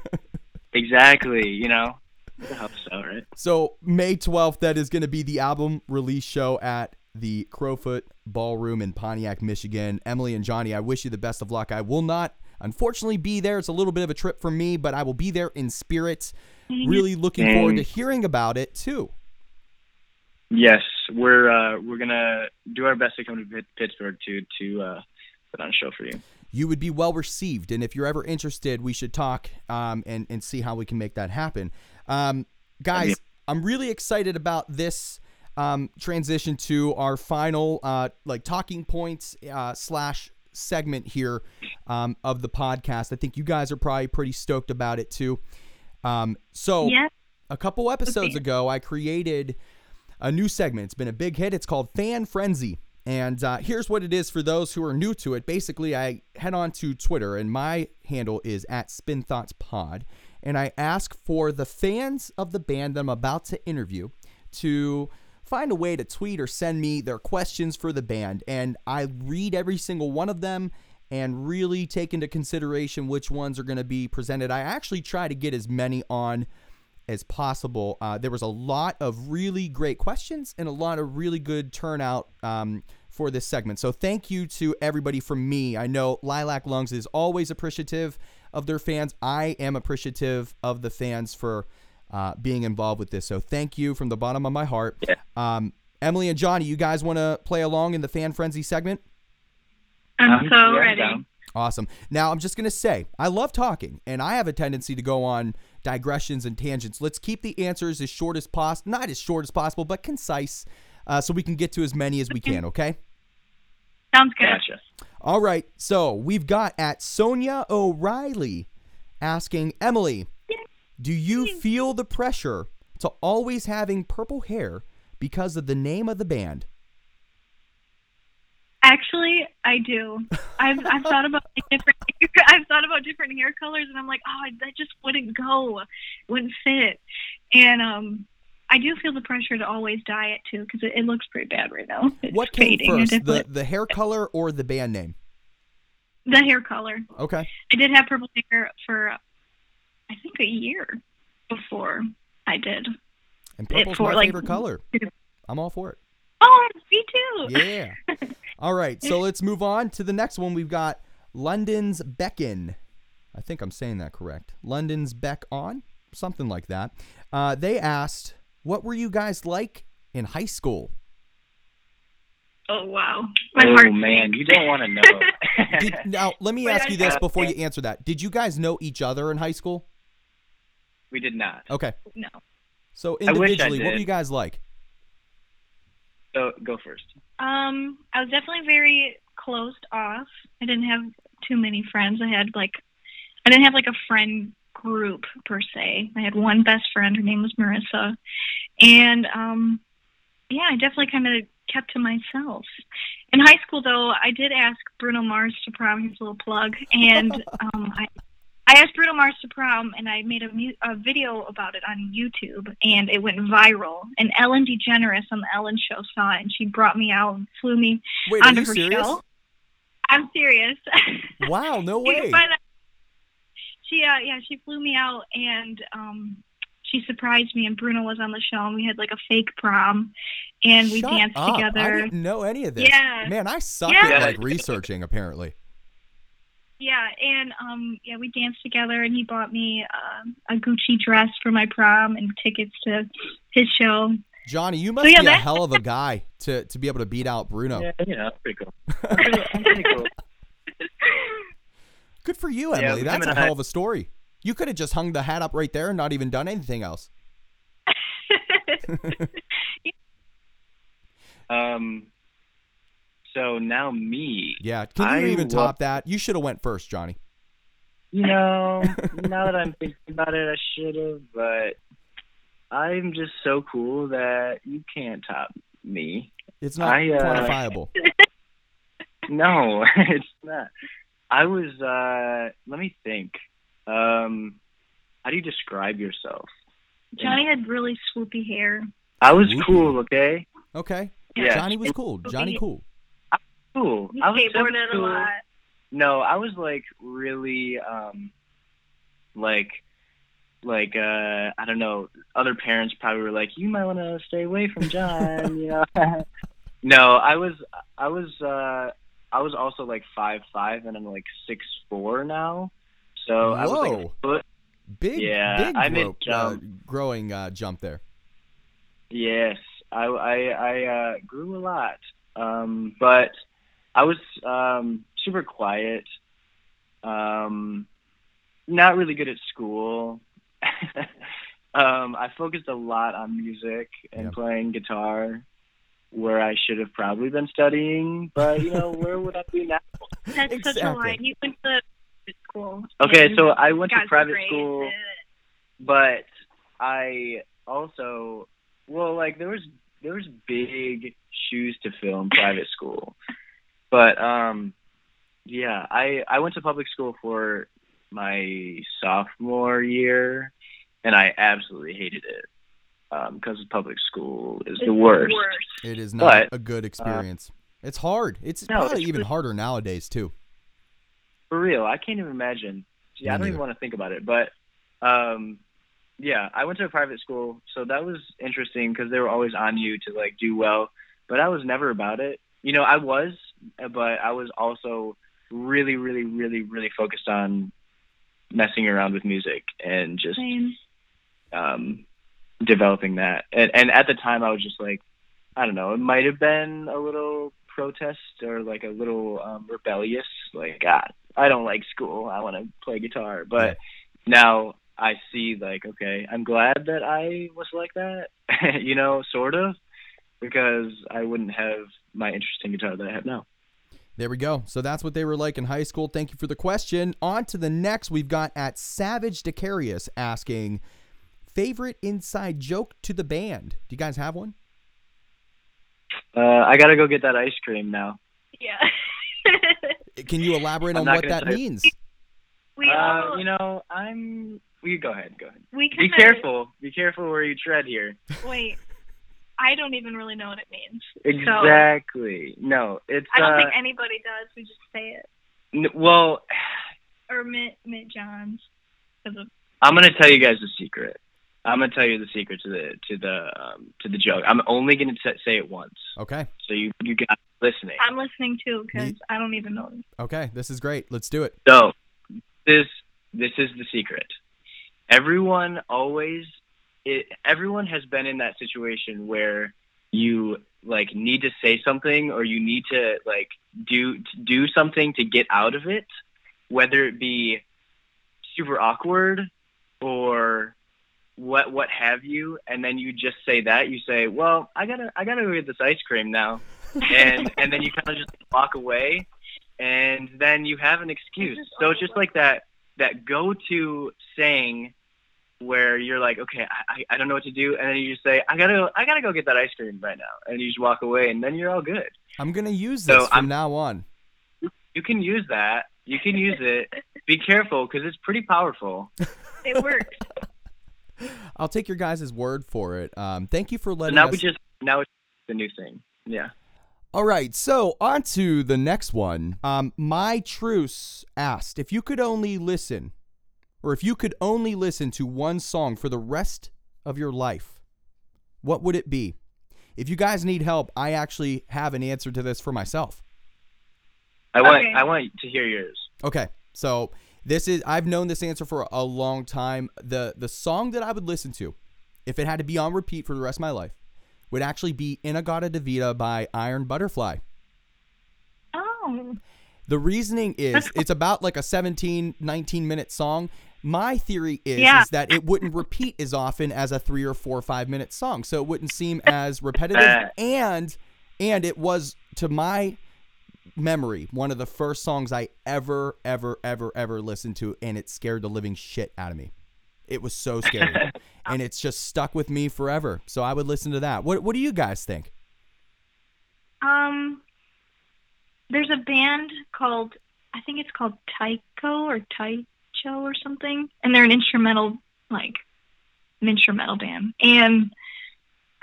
Exactly, you know, it helps out, right? so May 12th, that is going to be the album release show at the Crofoot Ballroom in Pontiac, Michigan. Emily and Johnny, I wish you the best of luck. I will not, unfortunately, be there. It's a little bit of a trip for me, but I will be there in spirit. Really looking forward to hearing about it too. Yes, we're uh, we're gonna do our best to come to Pittsburgh to to uh, put on a show for you. you would be well received. And if you're ever interested, we should talk um, and and see how we can make that happen. Um, guys, Yeah. I'm really excited about this um, transition to our final uh, like talking points uh, slash segment here um, of the podcast. I think you guys are probably pretty stoked about it too. Um, so yes. a couple episodes Okay. ago, I created a new segment. It's been a big hit. It's called Fan Frenzy. And uh, here's what it is for those who are new to it. Basically, I head on to Twitter, and my handle is at Spin Thoughts Pod, and I ask for the fans of the band that I'm about to interview to find a way to tweet or send me their questions for the band, and I read every single one of them, and really take into consideration which ones are going to be presented. I actually try to get as many on as possible. Uh, there was a lot of really great questions and a lot of really good turnout um, for this segment. So thank you to everybody from me. I know Lilac Lungs is always appreciative of their fans. I am appreciative of the fans for uh, being involved with this. So thank you from the bottom of my heart. Yeah. Um, Emily and Johnny, you guys want to play along in the fan frenzy segment? I'm so yeah, ready. Awesome. Now, I'm just going to say, I love talking, and I have a tendency to go on digressions and tangents. Let's keep the answers as short as possible, not as short as possible, but concise, uh, so we can get to as many as we can, okay? Sounds good. Gotcha. All right. So we've got at Sonia O'Reilly asking Emily, do you feel the pressure to always having purple hair because of the name of the band? Actually, I do. I've I've thought about different. I've thought about different hair colors, and I'm like, oh, that just wouldn't go, wouldn't fit. And um, I do feel the pressure to always dye it too, because it, it looks pretty bad right now. It's What came. First, the, the hair color or the band name? the hair color. Okay. I did have purple hair for, I think, a year before I did. And purple's for, my like- favorite color. I'm all for it. Oh, me too. Yeah. All right, so let's move on to the next one. We've got London's Beckon. I think I'm saying that correct. London's Beck on, something like that. Uh, they asked, "What were you guys like in high school?" Oh wow, my oh heart. man, you don't want to know. Did, now, let me ask you this before you answer that. Did you guys know each other in high school? we did not. Okay, No. so I I individually, what were you guys like? So go first. Um, I was definitely very closed off. I didn't have too many friends. I had like, I didn't have like a friend group per se. I had one best friend. Her name was Marissa, and um, yeah, I definitely kind of kept to myself. In high school, though, I did ask Bruno Mars to prom. His little plug, and um, I. I asked Bruno Mars to prom, and I made a, mu- a video about it on YouTube, and it went viral. And Ellen DeGeneres on the Ellen Show saw it, and she brought me out and flew me Wait, onto her serious? show. I'm serious. Wow, no way. She, uh, yeah, she flew me out, and um, she surprised me. And Bruno was on the show, and we had like a fake prom, and we Shut danced up. I didn't know any of this. Yeah. Man, I suck Yeah. at like researching apparently. Yeah, and um, yeah, we danced together, and he bought me um, a Gucci dress for my prom and tickets to his show. Johnny, you must yeah, be a hell of a guy to, to be able to beat out Bruno. Yeah, you know, that's pretty cool. I'm pretty, cool. Good for you, Emily. him That's a hell I- of a story. You could have just hung the hat up right there and not even done anything else. Um. So now me. Yeah. Can you I even wa- top that? You should have went first, Johnny. You know, now that I'm thinking about it, I should have, but I'm just so cool that you can't top me. It's not I, uh, quantifiable. No, it's not. I was. uh Let me think. Um, how do you describe yourself? Johnny had really swoopy hair. I was Swoopy. cool. Okay. Okay. Yeah. Johnny was cool. Johnny cool. Cool. He I was so skateboarded a lot. No, I was like really um like like uh I don't know, other parents probably were like, You might wanna stay away from John, you know. no, I was I was uh I was also like five five and I'm like six four now. So I was like a foot Big, Yeah, big I made grow- uh, growing uh, jump there. Yes, I I, I uh, grew a lot, um, but I was um, super quiet. Um, not really good at school. um, I focused a lot on music and Yeah. playing guitar, where I should have probably been studying. But you know, where would I be now? That's such a lie. He went to school. Okay, so I went to private grades school. but I also well like there was there was big shoes to fill in private school. But um yeah, I I went to public school for my sophomore year and I absolutely hated it. Um because public school is It's the worst. It is not But, a good experience. it's hard. It's No, probably it's even really- harder nowadays too. For real, I can't even imagine. Yeah, Me I don't even want to think about it. But um, yeah, I went to a private school, so that was interesting because they were always on you to like do well. But I was never about it. You know, I was, but I was also really, really, really, really focused on messing around with music and just Same. um, developing that. And, and at the time, I was just like, I don't know, it might have been a little protest or like a little um, rebellious. Like, God, I don't like school. I want to play guitar. But now I see, like, okay, I'm glad that I was like that, you know, sort of, because I wouldn't have my interesting guitar that I have now. There we go. So that's what they were like in high school. Thank you for the question. On to the next. We've got at Savage Decarius asking favorite inside joke to the band. Do you guys have one? Uh, I got to go get that ice cream now. Yeah. Can you elaborate on what that say- means? we Uh, all, you know, I'm. We go ahead. Go ahead. we Be kinda, careful. Be careful where you tread here. Wait, I don't even really know what it means. Exactly. No, it's. I don't uh, think anybody does. We just say it. n- well, Or Mitt, Mitt Johns. 'Cause of- I'm gonna tell you guys the secret. I'm gonna tell you the secret to the to the um, to the joke. I'm only gonna t- say it once, Okay. so you you got listening. I'm listening too because Me- I don't even know. Okay. This is great. Let's do it. So this this is the secret. Everyone always it, everyone has been in that situation where you like need to say something or you need to like do to do something to get out of it, whether it be super awkward or what what have you, and then you just say that you say, "Well, I gotta I gotta go get this ice cream now," and and then you kind of just walk away, and then you have an excuse. So it's just like that that go to saying where you're like, okay, I, I- I don't know what to do, and then you just say, I gotta I gotta go get that ice cream right now, and you just walk away, and then you're all good. I'm going to use So this from I'm- now on. You can use that. You can use it. Be careful because it's pretty powerful. It works. I'll take your guys' word for it. Um, thank you for So letting now us. we just now it's the new thing. Yeah. All right, so on to the next one. Um, My Truce asked if you could only listen, or if you could only listen to one song for the rest of your life, what would it be? If you guys need help, I actually have an answer to this for myself. I want Okay. I want to hear yours. Okay, so this is I've known this answer for a long time. the The song that I would listen to, if it had to be on repeat for the rest of my life, would actually be "In-A-Gadda-Da-Vida" by Iron Butterfly. Oh, The reasoning is it's about like a 17, 19 minute song. My theory is, Yeah. is that it wouldn't repeat as often as a three or four or five minute song. So it wouldn't seem as repetitive. And and it was to my memory one of the first songs I ever, ever, ever, ever listened to, and it scared the living shit out of me. It was so scary. and it's just stuck with me forever. So I would listen to that. What what do you guys think? um, there's a band called I think it's called Tycho or Taicho or something, and they're an instrumental like an instrumental band. And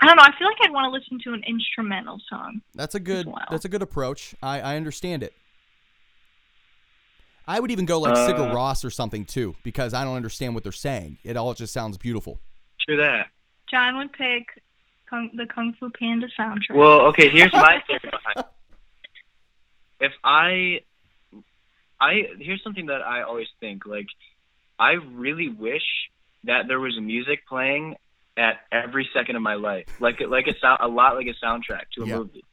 I don't know. I feel like I'd want to listen to an instrumental song. That's a good. well. That's a good approach. I, I understand it. I would even go like Sigur Uh, Rós or something too, because I don't understand what they're saying. It all just sounds beautiful. True that. John would pick Kung, the Kung Fu Panda soundtrack. Well, okay. Here's my theory behind. If I, I here's something that I always think. Like, I really wish that there was music playing at every second of my life, like like a sound, a lot like a soundtrack to a Yeah. movie.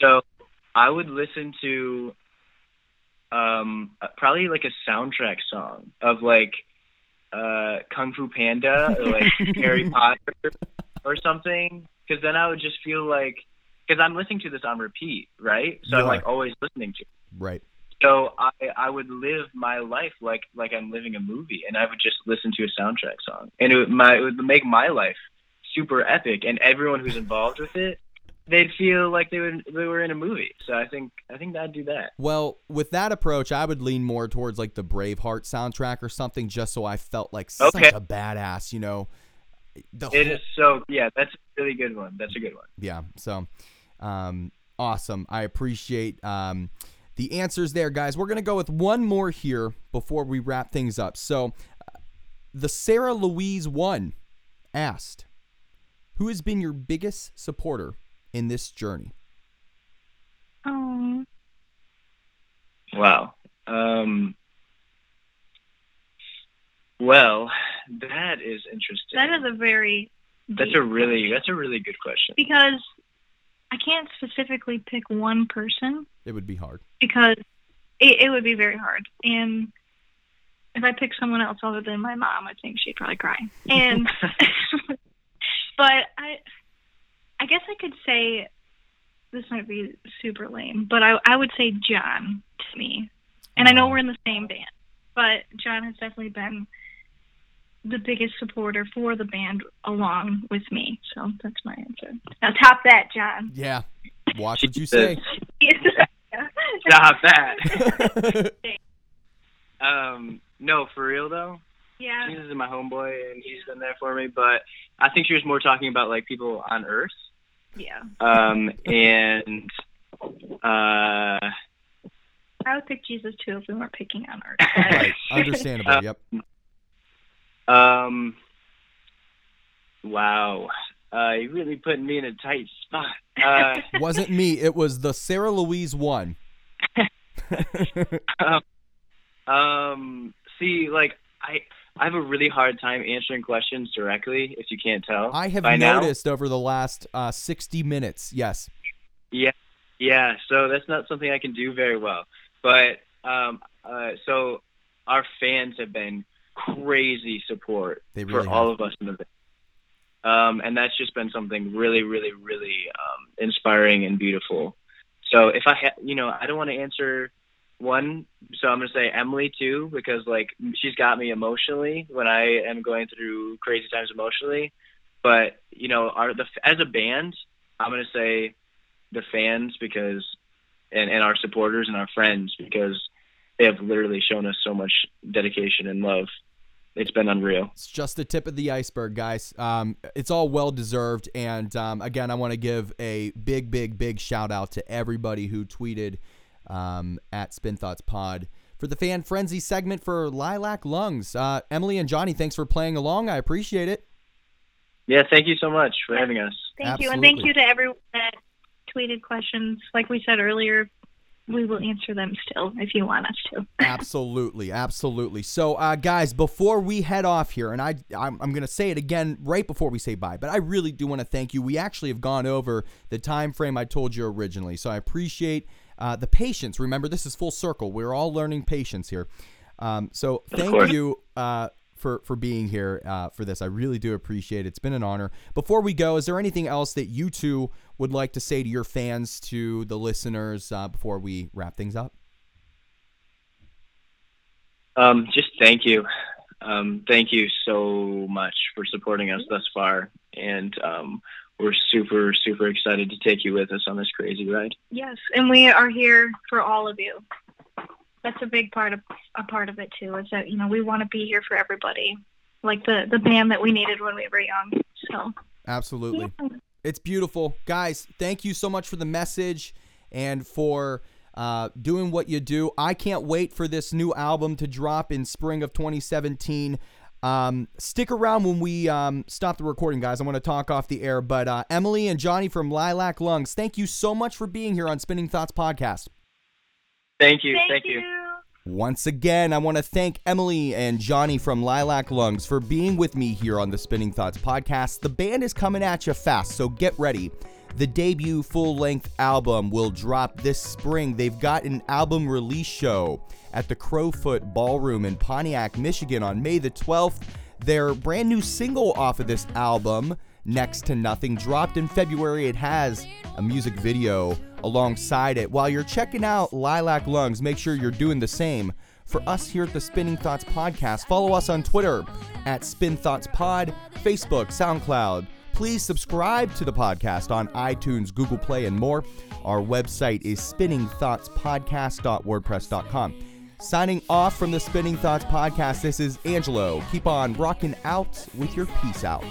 So I would listen to, um, uh, probably like a soundtrack song of like, uh, Kung Fu Panda or like Harry Potter or something, because then I would just feel like, because I'm listening to this on repeat, right? So You I'm like always listening to. It. Right. So I I would live my life like like I'm living a movie, and I would just listen to a soundtrack song, and it would, my it would make my life super epic, and everyone who's involved with it, they'd feel like they would they were in a movie. So I think I think I'd do that. Well, with that approach, I would lean more towards like the Braveheart soundtrack or something, just so I felt like such Okay. a badass. You know. The It whole- is so yeah, that's a really good one. That's a good one. yeah so um awesome i appreciate um the answers there, guys. We're gonna go with one more here before we wrap things up. So, uh, the Sarah Louise one asked, "Who has been your biggest supporter in this journey?" Oh, Wow. Um, well, that is interesting. that is a very that's a really that's a really good question. because I can't specifically pick one person It would be hard. because it, it would be very hard. And if I pick someone else other than my mom, I think she'd probably cry. And but I, I guess I could say this might be super lame, but I I would say John to me. And I know we're in the same band, but John has definitely been the biggest supporter for the band along with me. So that's my answer. Now top that, John. Yeah. Watch what you say. Stop that. um, no, for real though. yeah. Jesus is my homeboy, and he's been there for me. But I think she was more talking about like people on Earth. Yeah. Um, and uh, I would pick Jesus too if we weren't picking on Earth. right. Understandable. Uh, Yep. um, wow, uh, you really putting me in a tight spot. Uh, Wasn't me. It was the Sarah Louise one. um, see, like I, I have a really hard time answering questions directly. If you can't tell, I have by now. noticed over the last uh, 60 minutes. Yes. Yeah, yeah, so that's not something I can do very well. But um, uh, so our fans have been crazy support They for really all of us in the band. Um, and that's just been something really, really, really um, inspiring and beautiful. So if I, ha- you know, I don't want to answer one, so I'm gonna say Emily too because like she's got me emotionally when I am going through crazy times emotionally. But you know, our the as a band, I'm gonna say the fans because and, and our supporters and our friends because they have literally shown us so much dedication and love. It's been unreal. It's just the tip of the iceberg, guys. Um, it's all well deserved. And um, again, I want to give a big, big, big shout out to everybody who tweeted um, at Spin Thoughts Pod for the fan frenzy segment for Lilac Lungs. Uh, Emily and Johnny, thanks for playing along. I appreciate it. Yeah, thank you so much for having us. Thank you, and thank you to everyone that tweeted questions. Like we said earlier, we will answer them still if you want us to. absolutely, absolutely. So, uh, guys, before we head off here, and I, I'm, I'm going to say it again right before we say bye, but I really do want to thank you. We actually have gone over the time frame I told you originally, so I appreciate uh, the patience. Remember, this is full circle. We're all learning patience here. Um, so, thank you. Uh, for, for being here uh, for this. I really do appreciate it. It's been an honor. Before we go, is there anything else that you two would like to say to your fans, to the listeners, uh, before we wrap things up? Um, just thank you. Um, thank you so much for supporting us thus far. And um, we're super, super excited to take you with us on this crazy ride. Yes, and we are here for all of you. That's a big part of a part of it too. Is that you know we want to be here for everybody, like the the band that we needed when we were young. So Absolutely. yeah. It's beautiful. Guys, thank you so much for the message and for uh, doing what you do. I can't wait for this new album to drop in spring of 2017. Um, stick around when we um, stop the recording, guys. I want to talk off the air. But uh, Emily and Johnny from Lilac Lungs, thank you so much for being here on Spinning Thoughts Podcast. Thank you. Thank, Thank, you. Once again, I want to thank Emily and Johnny from Lilac Lungs for being with me here on the Spinning Thoughts podcast. The band is coming at you fast, so get ready. The debut full length album will drop this spring. They've got an album release show at the Crofoot Ballroom in Pontiac, Michigan on May the 12th. Their brand new single off of this album, Next to Nothing, dropped in February. It has a music video alongside it. While you're checking out Lilac Lungs, make sure you're doing the same. For us here at the Spinning Thoughts Podcast, follow us on Twitter at Spin Thoughts Pod, Facebook, SoundCloud. Please subscribe to the podcast on iTunes, Google Play, and more. Our website is spinningthoughtspodcast.wordpress.com. Signing off from the Spinning Thoughts Podcast, this is Angelo. Keep on rocking out with your peace out.